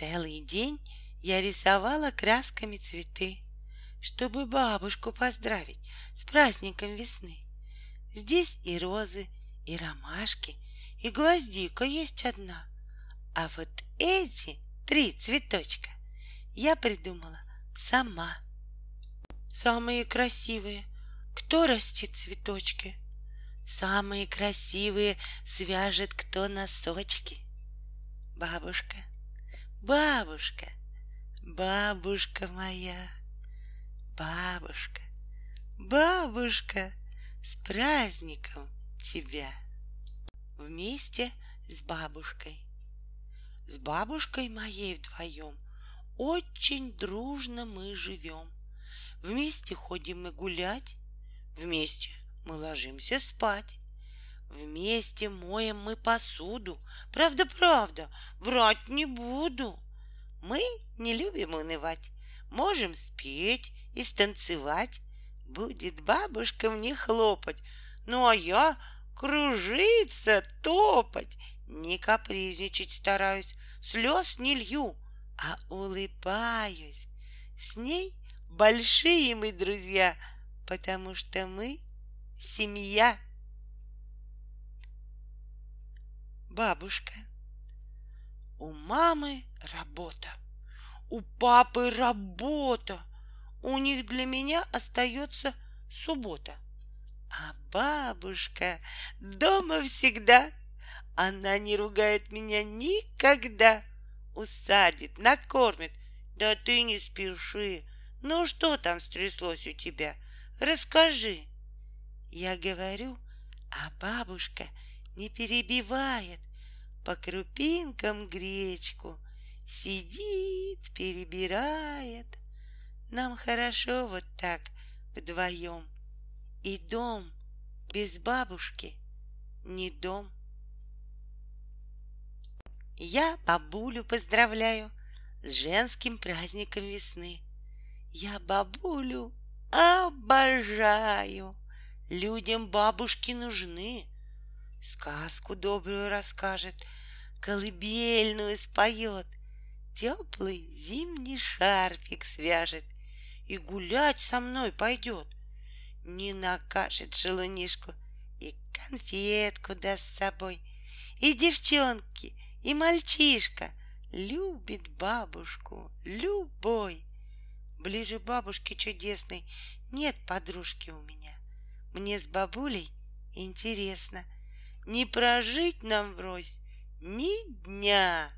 Целый день я рисовала красками цветы, чтобы бабушку поздравить с праздником весны. Здесь и розы, и ромашки, и гвоздика есть одна. А вот эти три цветочка я придумала сама. Самые красивые. Кто растит цветочки? Самые красивые свяжет кто носочки. Бабушка, бабушка, бабушка моя, бабушка, бабушка, с праздником тебя. Вместе с бабушкой. С бабушкой моей вдвоем очень дружно мы живем. Вместе ходим мы гулять, вместе мы ложимся спать. Вместе моем мы посуду. Правда, правда, врать не буду. Мы не любим унывать. Можем спеть и станцевать. Будет бабушка мне хлопать. Ну, а я кружиться, топать. Не капризничать стараюсь, слез не лью, а улыбаюсь. С ней большие мы друзья, потому что мы семья. Бабушка. У мамы работа, у папы работа, у них для меня остается суббота. А бабушка дома всегда, она не ругает меня никогда. Усадит, накормит. Да ты не спеши. Ну что там стряслось у тебя? Расскажи. Я говорю, а бабушка не перебивает, по крупинкам гречку сидит, перебирает. Нам хорошо вот так вдвоем. И дом без бабушки не дом. Я бабулю поздравляю с женским праздником весны. Я бабулю обожаю. Людям бабушки нужны. Сказку добрую расскажет, колыбельную споет, Теплый зимний шарфик свяжет И гулять со мной пойдет. Не накажет шелунишку И конфетку даст с собой. И девчонки, и мальчишка Любит бабушку любой. Ближе бабушки чудесной Нет подружки у меня. Мне с бабулей интересно. Не прожить нам врозь ни дня.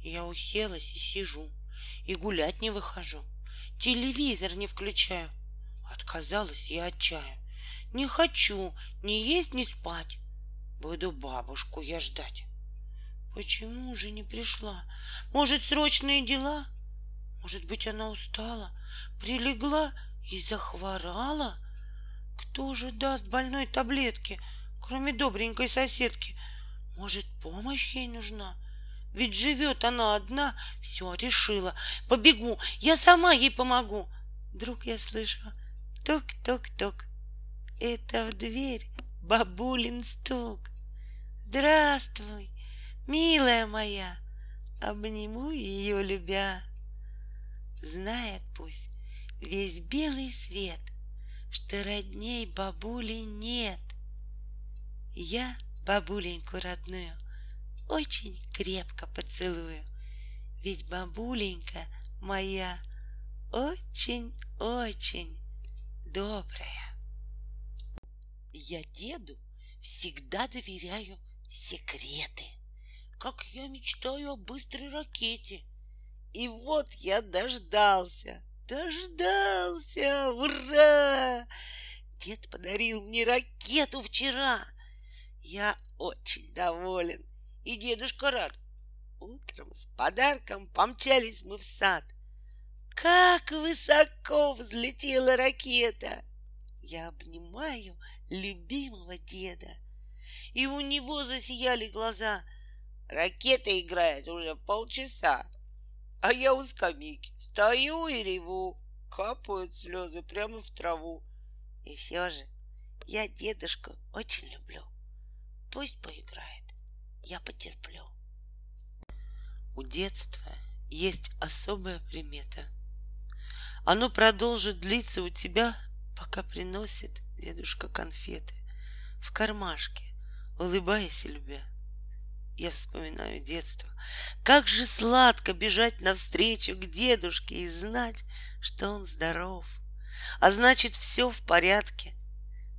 Я уселась и сижу, и гулять не выхожу. Телевизор не включаю. Отказалась я от чая. Не хочу ни есть, ни спать. Буду бабушку я ждать. Почему же не пришла? Может, срочные дела? Может быть, она устала, прилегла и захворала? Кто же даст больной таблетки, кроме добренькой соседки? Может, помощь ей нужна? Ведь живет она одна, все решила. Побегу, я сама ей помогу. Вдруг я слышу тук-тук-тук. Это в дверь бабулин стук. Здравствуй, милая моя, обниму ее, любя. Знает пусть весь белый свет — что родней бабули нет. Я бабуленьку родную очень крепко поцелую, ведь бабуленька моя очень-очень добрая. Я деду всегда доверяю секреты, как я мечтаю о быстрой ракете. И вот я дождался — Дождался! Ура! Дед подарил мне ракету вчера. Я очень доволен. И дедушка рад. Утром с подарком помчались мы в сад. Как высоко взлетела ракета! Я обнимаю любимого деда. И у него засияли глаза. Ракета играет уже полчаса. А я у скамейки стою и реву, капают слезы прямо в траву. И все же я дедушку очень люблю. Пусть поиграет, я потерплю. У детства есть особая примета. Оно продолжит длиться у тебя, пока приносит дедушка конфеты в кармашке, улыбаясь и любя. Я вспоминаю детство. Как же сладко бежать навстречу к дедушке и знать, что он здоров. А значит, все в порядке.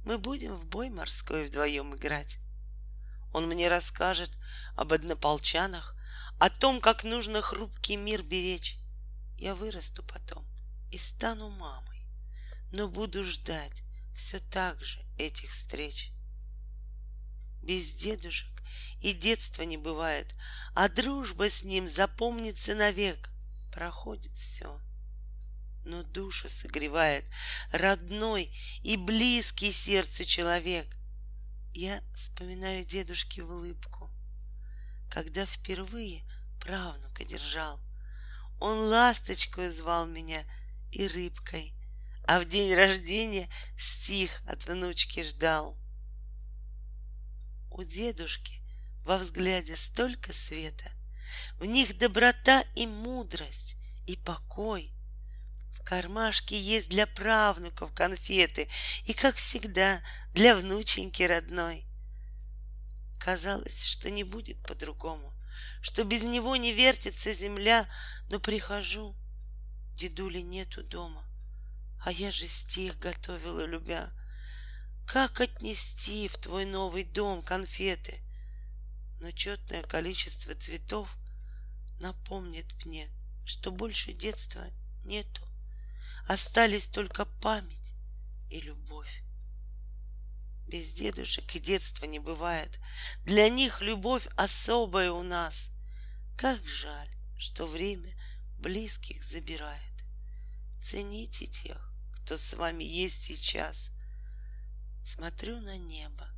Мы будем в бой морской вдвоем играть. Он мне расскажет об однополчанах, о том, как нужно хрупкий мир беречь. Я вырасту потом и стану мамой, но буду ждать все так же этих встреч. Без дедушек и детства не бывает, а дружба с ним запомнится навек. Проходит все, но душу согревает родной и близкий сердцу человек. Я вспоминаю дедушки в улыбку, когда впервые правнука держал. Он ласточкой звал меня и рыбкой, а в день рождения стих от внучки ждал. У дедушки во взгляде столько света, в них доброта и мудрость, и покой. Кармашке есть для правнуков конфеты, и, как всегда, для внученьки родной. Казалось, что не будет по-другому, что без него не вертится земля, но прихожу, дедули нету дома, а я же стих готовила, любя. Как отнести в твой новый дом конфеты? Но четное количество цветов напомнит мне, что больше детства нету. Остались только память и любовь. Без дедушек и детства не бывает. Для них любовь особая у нас. Как жаль, что время близких забирает. Цените тех, кто с вами есть сейчас — Смотрю на небо.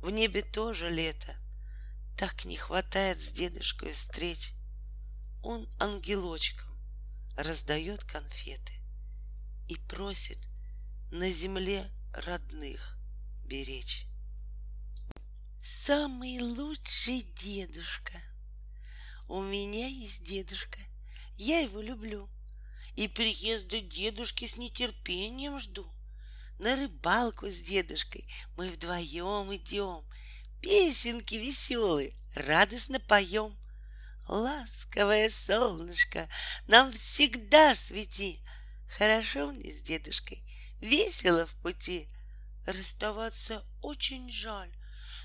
В небе тоже лето. Так не хватает с дедушкой встреч. Он ангелочком раздает конфеты и просит на земле родных беречь. Самый лучший дедушка. У меня есть дедушка. Я его люблю. И приезда дедушки с нетерпением жду. На рыбалку с дедушкой мы вдвоем идем, Песенки веселые радостно поем. Ласковое солнышко нам всегда свети, Хорошо мне с дедушкой, весело в пути. Расставаться очень жаль,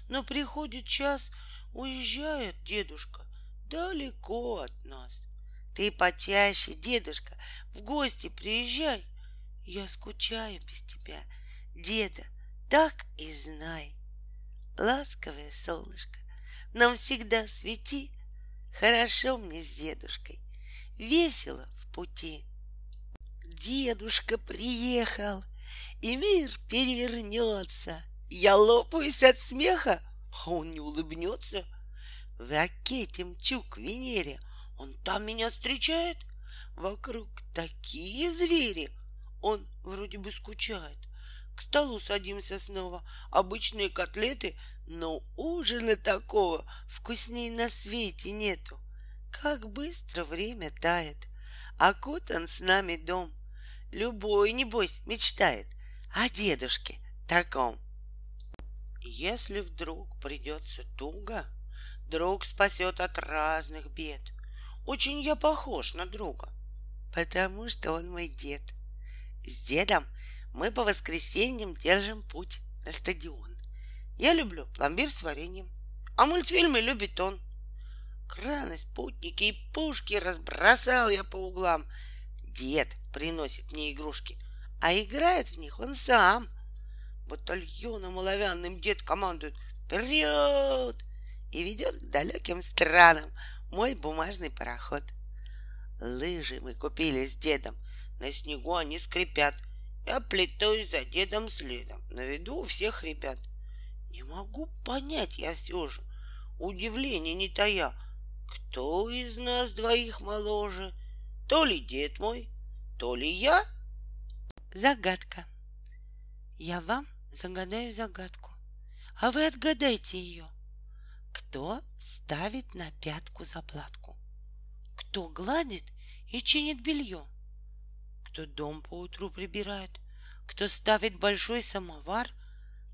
но приходит час, уезжает дедушка далеко от нас. Ты почаще, дедушка, в гости приезжай, я скучаю без тебя, деда, так и знай. Ласковое солнышко, нам всегда свети, Хорошо мне с дедушкой, весело в пути. Дедушка приехал, и мир перевернется. Я лопаюсь от смеха, а он не улыбнется. В ракете мчу к Венере, он там меня встречает. Вокруг такие звери — он вроде бы скучает. К столу садимся снова. Обычные котлеты, но ужина такого вкусней на свете нету. Как быстро время тает. Окутан с нами дом. Любой, небось, мечтает о дедушке таком. Если вдруг придется туго, друг спасет от разных бед. Очень я похож на друга, потому что он мой дед — с дедом мы по воскресеньям держим путь на стадион. Я люблю пломбир с вареньем, а мультфильмы любит он. Краны, спутники и пушки разбросал я по углам. Дед приносит мне игрушки, а играет в них он сам. Батальоном оловянным дед командует «Вперед!» и ведет к далеким странам мой бумажный пароход. Лыжи мы купили с дедом — на снегу они скрипят. Я плетаюсь за дедом следом. На виду у всех ребят. Не могу понять я все же, удивление не тая, кто из нас двоих моложе, то ли дед мой, то ли я? Загадка. Я вам загадаю загадку, а вы отгадайте ее. Кто ставит на пятку заплатку? Кто гладит и чинит белье? Кто дом по утру прибирает? Кто ставит большой самовар?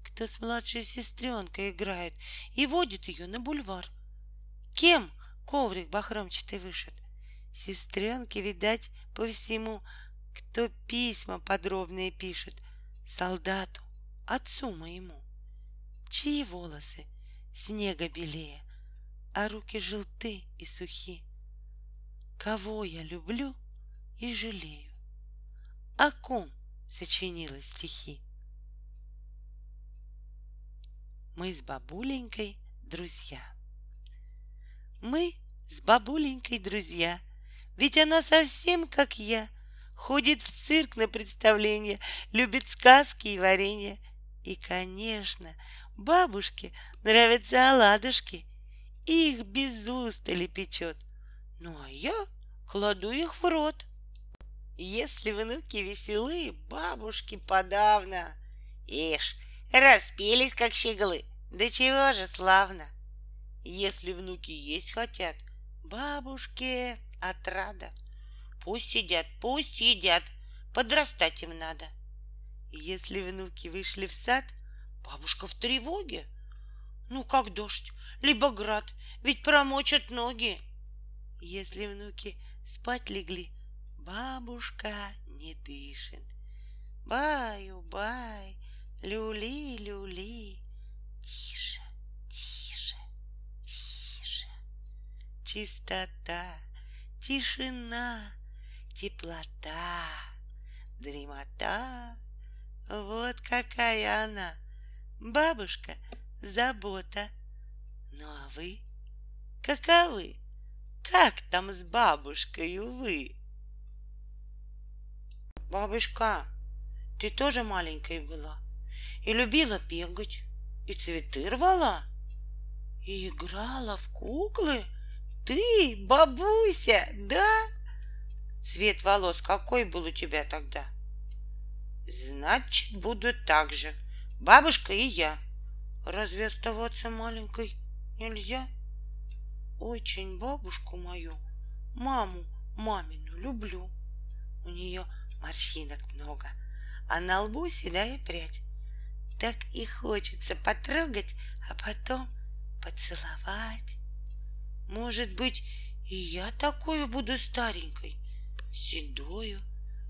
Кто с младшей сестренкой играет и водит ее на бульвар? Кем коврик бахромчатый вышит? Сестренке, видать, по всему, кто письма подробные пишет солдату, отцу моему. Чьи волосы снега белее, а руки желты и сухи? Кого я люблю и жалею? О ком сочинила стихи? Мы с бабуленькой друзья. Мы с бабуленькой друзья, ведь она совсем как я, ходит в цирк на представление, любит сказки и варенье. И, конечно, бабушке нравятся оладушки, их без устали печет. Ну, а я кладу их в рот. Если внуки веселые, бабушки подавно. Ишь, распелись, как щеглы. Да чего же славно. Если внуки есть хотят, бабушке отрада. Пусть сидят, пусть едят, подрастать им надо. Если внуки вышли в сад, бабушка в тревоге. Ну, как дождь, либо град, ведь промочат ноги. Если внуки спать легли, бабушка не дышит. Баю-бай, люли-люли, тише, тише, тише. Чистота, тишина, теплота, дремота. Вот какая она, бабушка, забота. Ну а вы каковы? Как там с бабушкой, вы? Бабушка, ты тоже маленькой была и любила бегать, и цветы рвала, и играла в куклы. Ты, бабуся, да? Цвет волос какой был у тебя тогда? Значит, буду так же. Бабушка и я. Разве оставаться маленькой нельзя? — очень бабушку мою, маму мамину люблю. У нее морщинок много, а на лбу седая прядь. Так и хочется потрогать, а потом поцеловать. Может быть, и я такую буду старенькой, седою.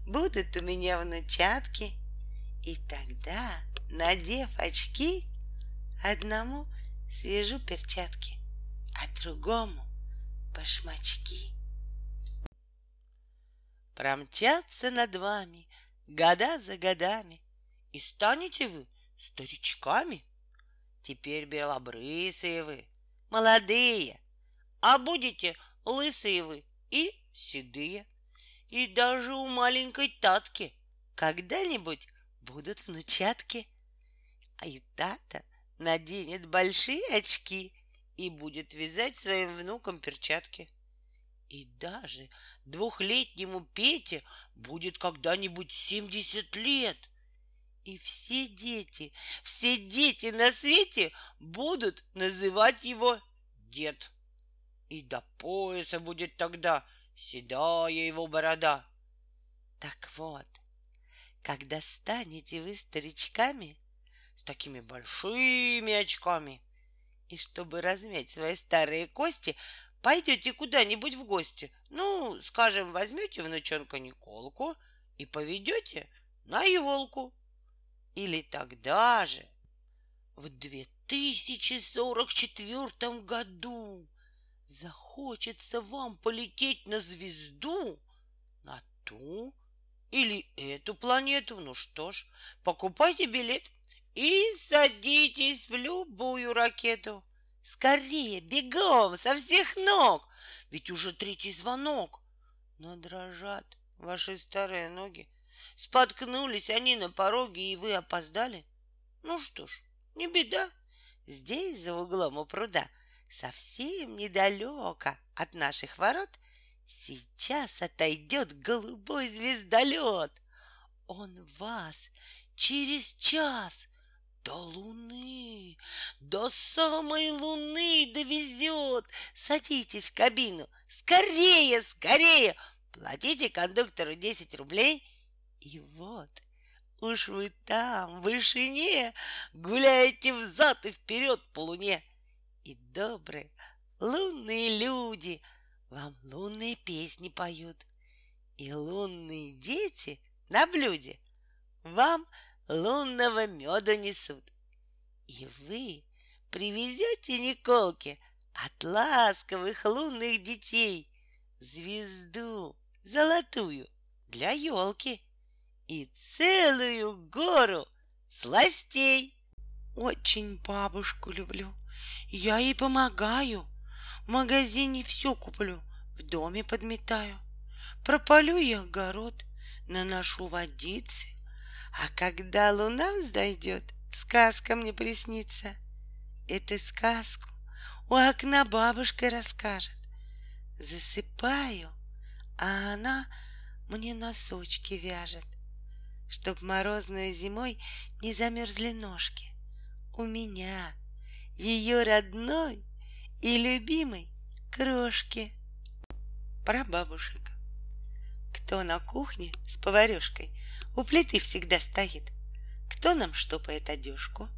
Будут у меня внучатки. И тогда, надев очки, одному свяжу перчатки а другому башмачки. Промчатся над вами года за годами, И станете вы старичками. Теперь белобрысые вы, молодые, А будете лысые вы и седые. И даже у маленькой татки Когда-нибудь будут внучатки. А и тата наденет большие очки и будет вязать своим внукам перчатки. И даже двухлетнему Пете будет когда-нибудь семьдесят лет. И все дети, все дети на свете будут называть его дед. И до пояса будет тогда седая его борода. Так вот, когда станете вы старичками с такими большими очками — и чтобы размять свои старые кости, пойдете куда-нибудь в гости. Ну, скажем, возьмете внучонка Николку и поведете на елку. Или тогда же, в 2044 году, захочется вам полететь на звезду, на ту или эту планету. Ну что ж, покупайте билет и садитесь в любую ракету. Скорее, бегом, со всех ног, ведь уже третий звонок. Но дрожат ваши старые ноги. Споткнулись они на пороге, и вы опоздали. Ну что ж, не беда. Здесь, за углом у пруда, совсем недалеко от наших ворот, сейчас отойдет голубой звездолет. Он вас через час До луны, до самой луны довезет. Садитесь в кабину. Скорее, скорее. Платите кондуктору 10 рублей. И вот, уж вы там, в вышине, гуляете взад и вперед по луне. И добрые лунные люди вам лунные песни поют. И лунные дети на блюде вам лунного меда несут. И вы привезете Николке от ласковых лунных детей звезду золотую для елки и целую гору сластей. Очень бабушку люблю. Я ей помогаю. В магазине все куплю, в доме подметаю. Пропалю я огород, наношу водицы. А когда луна взойдет, сказка мне приснится. Эту сказку у окна бабушка расскажет. Засыпаю, а она мне носочки вяжет, Чтоб морозную зимой не замерзли ножки. У меня, ее родной и любимой крошки. Про бабушек. Кто на кухне с поварешкой у плиты всегда стоит? Кто нам штопает одежку?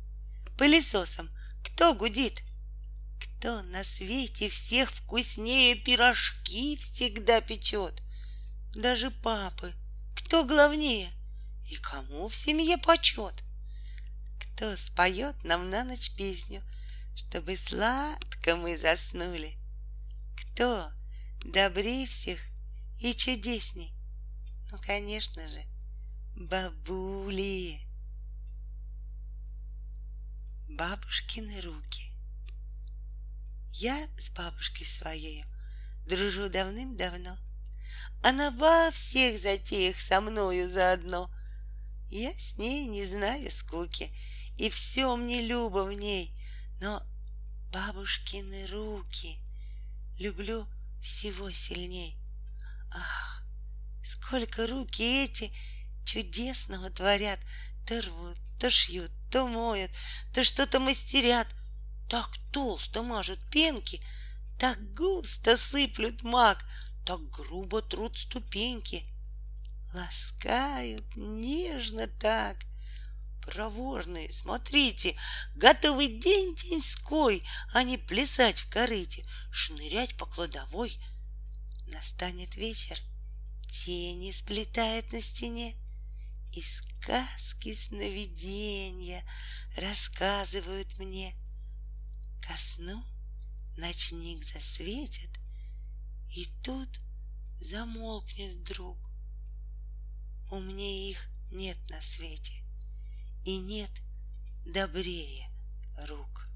Пылесосом кто гудит? Кто на свете всех вкуснее пирожки всегда печет? Даже папы. Кто главнее? И кому в семье почет? Кто споет нам на ночь песню, чтобы сладко мы заснули? Кто добрее всех и чудесней? Ну, конечно же, бабули. Бабушкины руки. Я с бабушкой своей дружу давным-давно. Она во всех затеях со мною заодно. Я с ней не знаю скуки, и все мне любо в ней, но бабушкины руки люблю всего сильней. Ах, Сколько руки эти чудесного творят, то рвут, то шьют, то моют, то что-то мастерят, так толсто мажут пенки, так густо сыплют мак, так грубо трут ступеньки, ласкают нежно так. Проворные, смотрите, готовый день деньской, а не плясать в корыте, шнырять по кладовой. Настанет вечер, тени сплетает на стене, И сказки сновидения рассказывают мне. Ко сну ночник засветит, И тут замолкнет вдруг. Умнее их нет на свете, И нет добрее рук.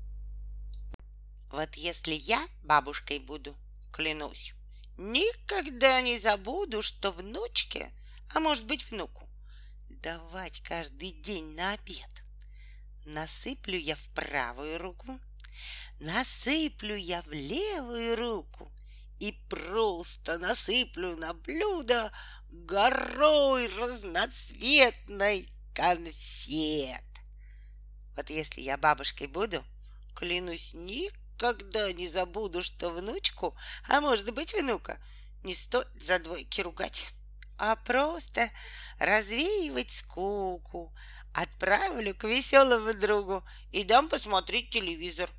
Вот если я бабушкой буду, клянусь, Никогда не забуду, что внучке, а может быть внуку, давать каждый день на обед. Насыплю я в правую руку, насыплю я в левую руку и просто насыплю на блюдо горой разноцветной конфет. Вот если я бабушкой буду, клянусь, никогда не забуду, что внучку, а может быть внука, не стоит за двойки ругать, а просто развеивать скуку. Отправлю к веселому другу и дам посмотреть телевизор.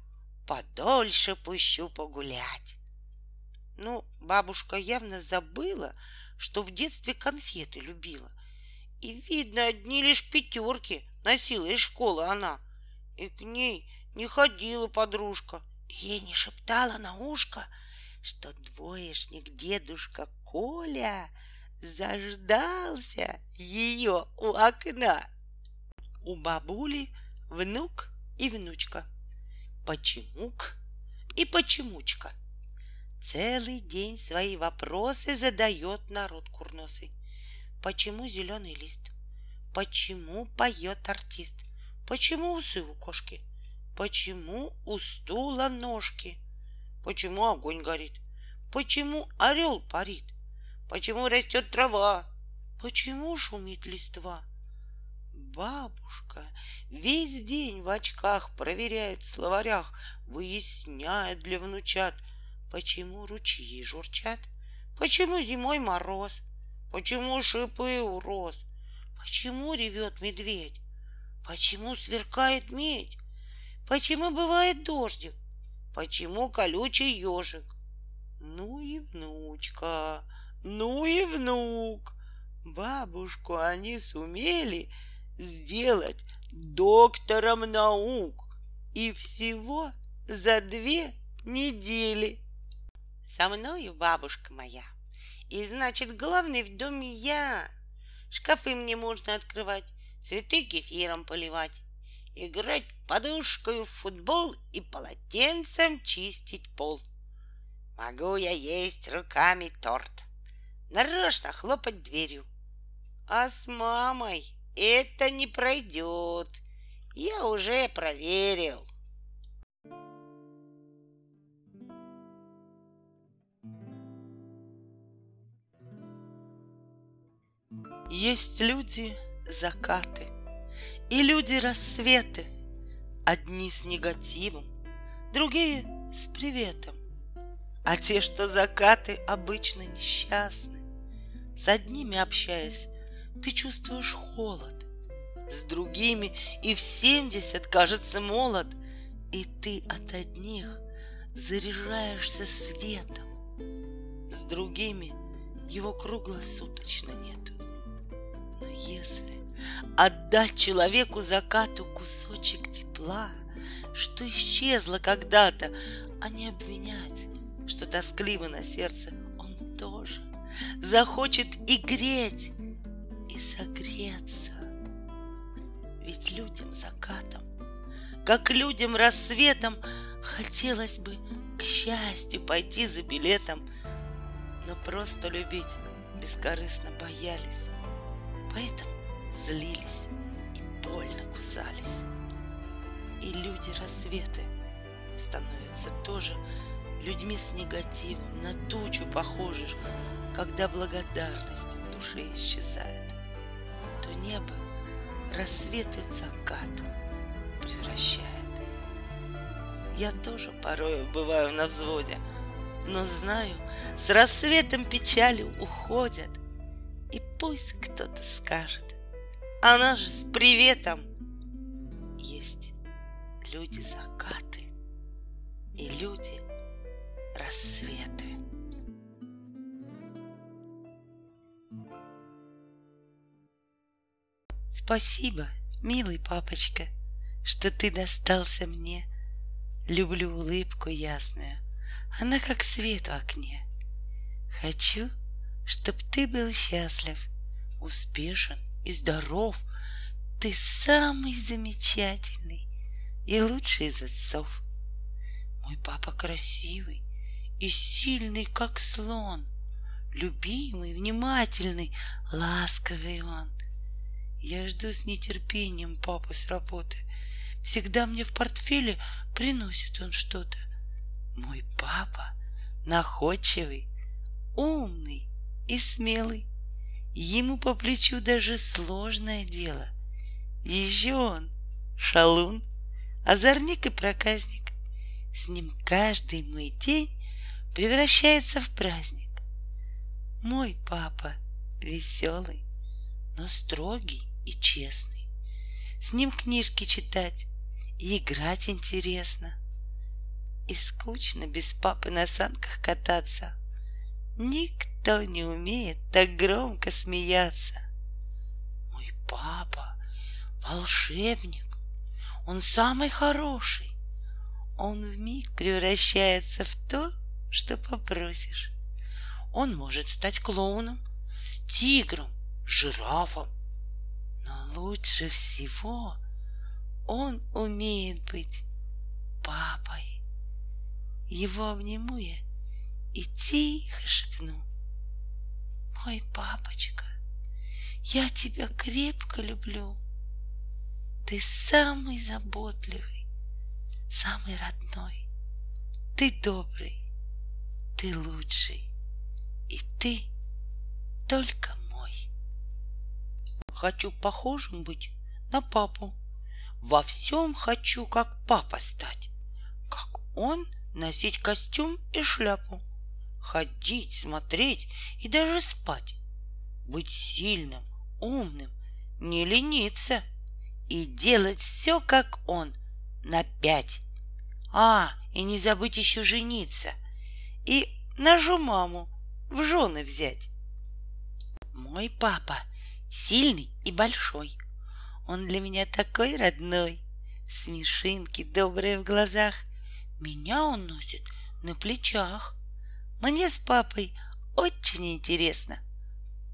Подольше пущу погулять. Ну, бабушка явно забыла, что в детстве конфеты любила. И, видно, одни лишь пятерки носила из школы она. И к ней не ходила подружка — Ей не шептала на ушко, что двоечник дедушка Коля заждался ее у окна. У бабули внук и внучка, почемук и почемучка. Целый день свои вопросы задает народ курносый. Почему зеленый лист? Почему поет артист? Почему усы у кошки? Почему у стула ножки? Почему огонь горит? Почему орел парит? Почему растет трава? Почему шумит листва? бабушка весь день в очках проверяет в словарях, выясняет для внучат, почему ручьи журчат, почему зимой мороз, почему шипы у роз, почему ревет медведь, почему сверкает медь, почему бывает дождик, почему колючий ежик. Ну и внучка, ну и внук. Бабушку они сумели сделать доктором наук. И всего за две недели. Со мною бабушка моя. И значит, главный в доме я. Шкафы мне можно открывать, цветы кефиром поливать, играть подушкой в футбол и полотенцем чистить пол. Могу я есть руками торт, нарочно хлопать дверью. А с мамой это не пройдет. Я уже проверил. Есть люди закаты и люди рассветы. Одни с негативом, другие с приветом. А те, что закаты, обычно несчастны. С одними общаясь, ты чувствуешь холод, с другими и в семьдесят кажется молод, и ты от одних заряжаешься светом, с другими его круглосуточно нету. Если отдать человеку закату кусочек тепла, что исчезло когда-то, а не обвинять, что тоскливо на сердце он тоже захочет и греть, и согреться. Ведь людям закатом, как людям рассветом, хотелось бы к счастью пойти за билетом, но просто любить бескорыстно боялись, поэтому злились и больно кусались. И люди рассветы становятся тоже людьми с негативом, на тучу похожих, когда благодарность в душе исчезает, то небо рассветы в закат превращает. Я тоже порою бываю на взводе, но знаю, с рассветом печали уходят. И пусть кто-то скажет, она же с приветом. Есть люди закаты и люди рассветы. Спасибо, милый папочка, что ты достался мне. Люблю улыбку ясную, она как свет в окне. Хочу, чтоб ты был счастлив, успешен и здоров. Ты самый замечательный и лучший из отцов. Мой папа красивый и сильный, как слон, Любимый, внимательный, ласковый он. Я жду с нетерпением папы с работы. Всегда мне в портфеле приносит он что-то. Мой папа находчивый, умный и смелый. Ему по плечу даже сложное дело. Еще он шалун, озорник и проказник. С ним каждый мой день превращается в праздник. Мой папа веселый, но строгий и честный. С ним книжки читать и играть интересно. И скучно без папы на санках кататься. Никто не умеет так громко смеяться. Мой папа волшебник, он самый хороший он в миг превращается в то, что попросишь. Он может стать клоуном, тигром, жирафом. Но лучше всего он умеет быть папой. Его обниму я и тихо шепну. Мой папочка, я тебя крепко люблю. Ты самый заботливый, самый родной. Ты добрый, ты лучший, и ты только мой. Хочу похожим быть на папу. Во всем хочу, как папа стать. Как он носить костюм и шляпу. Ходить, смотреть и даже спать. Быть сильным, умным, не лениться. И делать все, как он, на пять. А, и не забыть еще жениться. И нашу маму в жены взять. Мой папа сильный и большой. Он для меня такой родной. Смешинки добрые в глазах. Меня он носит на плечах. Мне с папой очень интересно.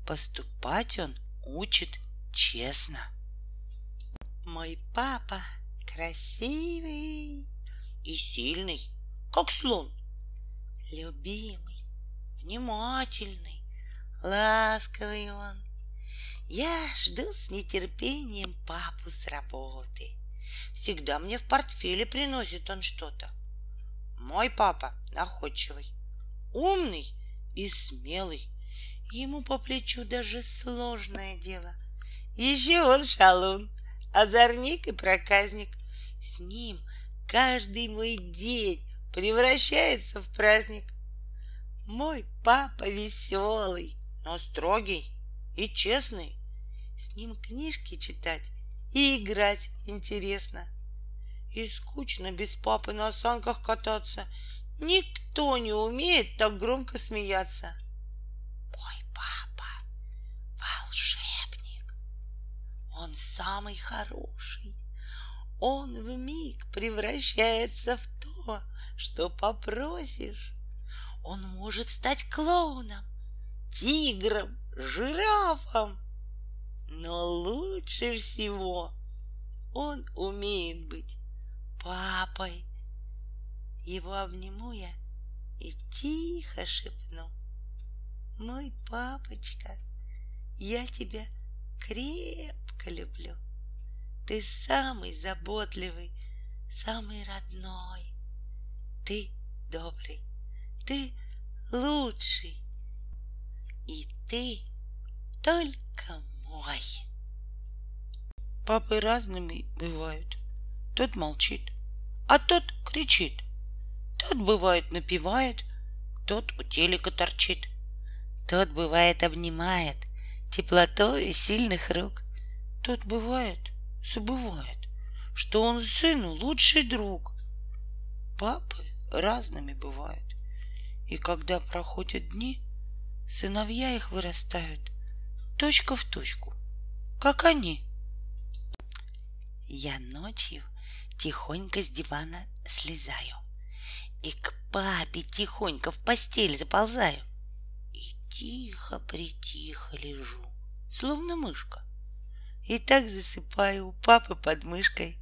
Поступать он учит честно. Мой папа красивый и сильный, как слон. Любимый, внимательный, ласковый он. Я жду с нетерпением папу с работы. Всегда мне в портфеле приносит он что-то. Мой папа находчивый, умный и смелый. Ему по плечу даже сложное дело. Еще он шалун, озорник и проказник. С ним каждый мой день превращается в праздник. Мой папа веселый, но строгий и честный. С ним книжки читать и играть интересно. И скучно без папы на санках кататься. Никто не умеет так громко смеяться. Мой папа волшебник. Он самый хороший. Он в миг превращается в то, что попросишь. Он может стать клоуном, тигром, жирафом но лучше всего он умеет быть папой. Его обниму я и тихо шепну. Мой папочка, я тебя крепко люблю. Ты самый заботливый, самый родной. Ты добрый, ты лучший. И ты только Ой. Папы разными бывают. Тот молчит, а тот кричит. Тот бывает напевает, тот у телека торчит. Тот бывает обнимает теплотой сильных рук. Тот бывает забывает, что он сыну лучший друг. Папы разными бывают. И когда проходят дни, сыновья их вырастают точка в точку, как они. Я ночью тихонько с дивана слезаю и к папе тихонько в постель заползаю и тихо-притихо лежу, словно мышка. И так засыпаю у папы под мышкой.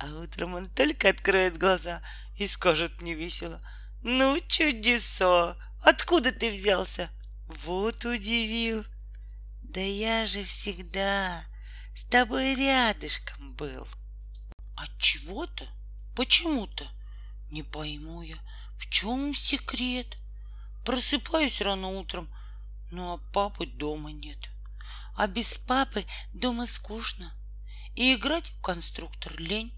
А утром он только откроет глаза и скажет мне весело, «Ну, чудеса! Откуда ты взялся?» Вот удивил. Да я же всегда с тобой рядышком был. От чего-то? Почему-то? Не пойму я, в чем секрет? Просыпаюсь рано утром, ну а папы дома нет. А без папы дома скучно. И играть в конструктор лень.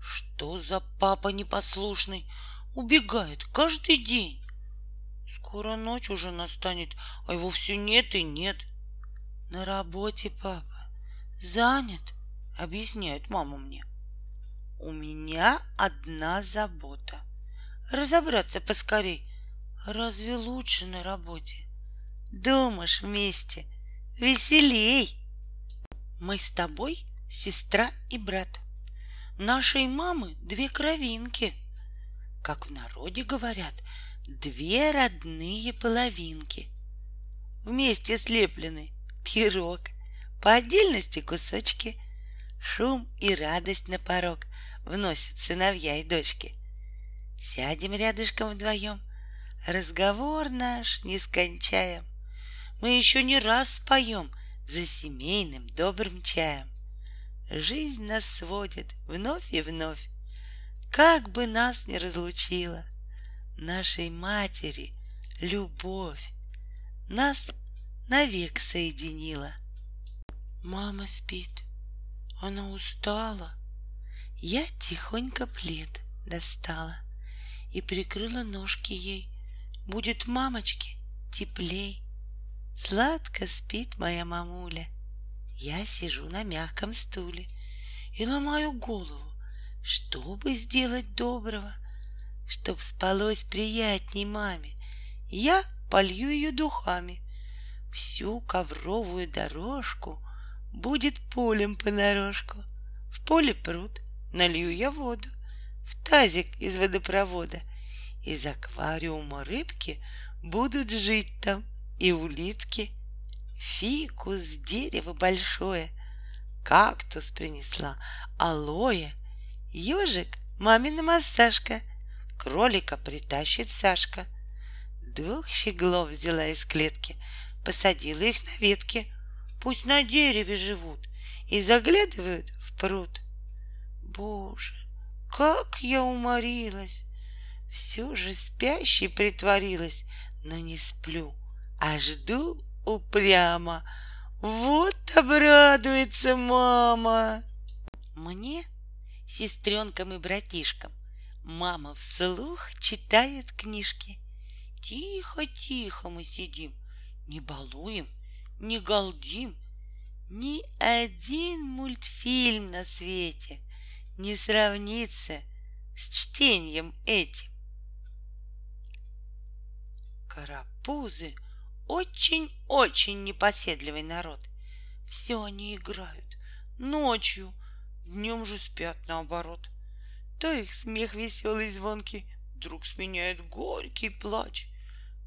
Что за папа непослушный? Убегает каждый день. Скоро ночь уже настанет, а его все нет и нет — на работе папа. Занят, объясняет мама мне. У меня одна забота. Разобраться поскорей. Разве лучше на работе? Ж вместе. Веселей. Мы с тобой сестра и брат. Нашей мамы две кровинки. Как в народе говорят, две родные половинки. Вместе слеплены пирог, по отдельности кусочки, шум и радость на порог вносят сыновья и дочки. Сядем рядышком вдвоем, разговор наш не скончаем. Мы еще не раз споем за семейным добрым чаем. Жизнь нас сводит вновь и вновь, как бы нас ни разлучила нашей матери любовь. Нас навек соединила. Мама спит, Она устала. Я тихонько плед достала и прикрыла ножки ей. Будет мамочке теплей. Сладко спит моя мамуля. Я сижу на мягком стуле и ломаю голову, что бы сделать доброго, чтоб спалось приятней маме. Я полью ее духами. Всю ковровую дорожку будет полем понарошку. В поле пруд, налью я воду в тазик из водопровода. Из аквариума рыбки будут жить там и улитки. Фикус, дерево большое, кактус принесла, алоэ, ежик, мамина массажка, кролика притащит Сашка. Двух щеглов взяла из клетки, посадила их на ветке, пусть на дереве живут и заглядывают в пруд. Боже, как я уморилась! Все же спящей притворилась, но не сплю, а жду упрямо. Вот обрадуется мама. Мне, сестренкам и братишкам, мама вслух читает книжки. Тихо-тихо мы сидим, не балуем, не галдим. Ни один мультфильм на свете не сравнится с чтением этим. Карапузы очень-очень непоседливый народ. Все они играют ночью, днем же спят наоборот. То их смех веселый звонкий вдруг сменяет горький плач.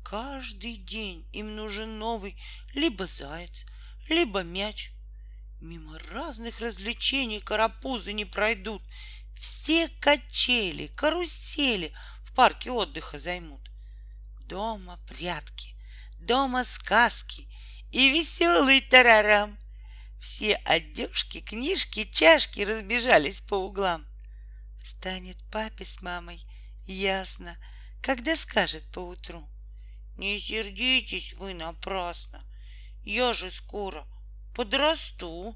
Каждый день им нужен новый либо заяц, либо мяч. Мимо разных развлечений карапузы не пройдут. Все качели, карусели в парке отдыха займут. Дома прятки, дома сказки и веселый тарарам. Все одежки, книжки, чашки разбежались по углам. Станет папе с мамой ясно, когда скажет поутру. Не сердитесь вы напрасно, я же скоро подрасту.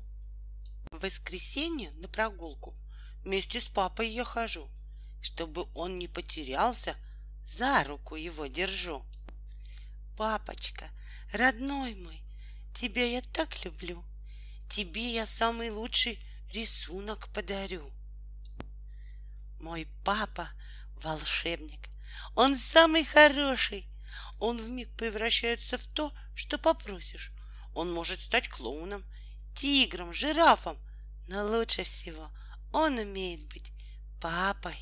В воскресенье на прогулку вместе с папой я хожу. Чтобы он не потерялся, за руку его держу. Папочка, родной мой, тебя я так люблю. Тебе я самый лучший рисунок подарю. Мой папа волшебник. Он самый хороший. Он вмиг превращается в то, что попросишь. Он может стать клоуном, тигром, жирафом, но лучше всего он умеет быть папой.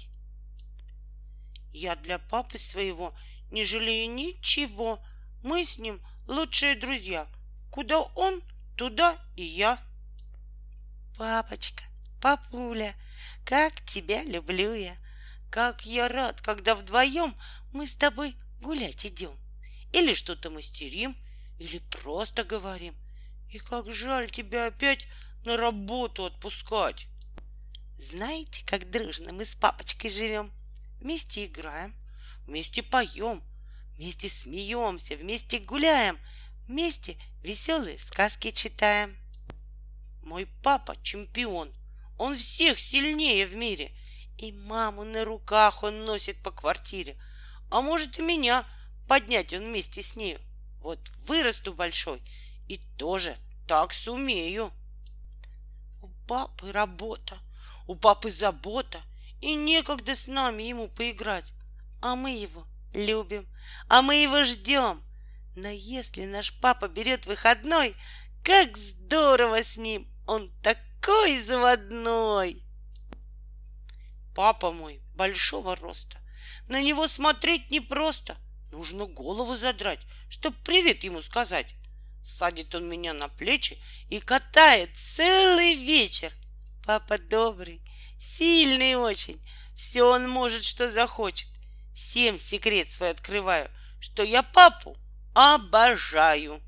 Я для папы своего не жалею ничего. Мы с ним лучшие друзья. Куда он, туда и я. Папочка, папуля, как тебя люблю я. Как я рад, когда вдвоем мы с тобой гулять идем. Или что-то мастерим, или просто говорим. И как жаль тебя опять на работу отпускать. Знаете, как дружно мы с папочкой живем? Вместе играем, вместе поем, вместе смеемся, вместе гуляем, вместе веселые сказки читаем. Мой папа чемпион, он всех сильнее в мире, и маму на руках он носит по квартире, а может и меня поднять он вместе с нею. Вот вырасту большой и тоже так сумею. У папы работа, у папы забота — и некогда с нами ему поиграть. А мы его любим, а мы его ждем. Но если наш папа берет выходной, как здорово с ним! Он такой заводной! Папа мой большого роста. На него смотреть непросто. Нужно голову задрать, чтоб привет ему сказать. Садит он меня на плечи и катает целый вечер. Папа добрый, Сильный очень. Все он может, что захочет. Всем секрет свой открываю, что я папу обожаю.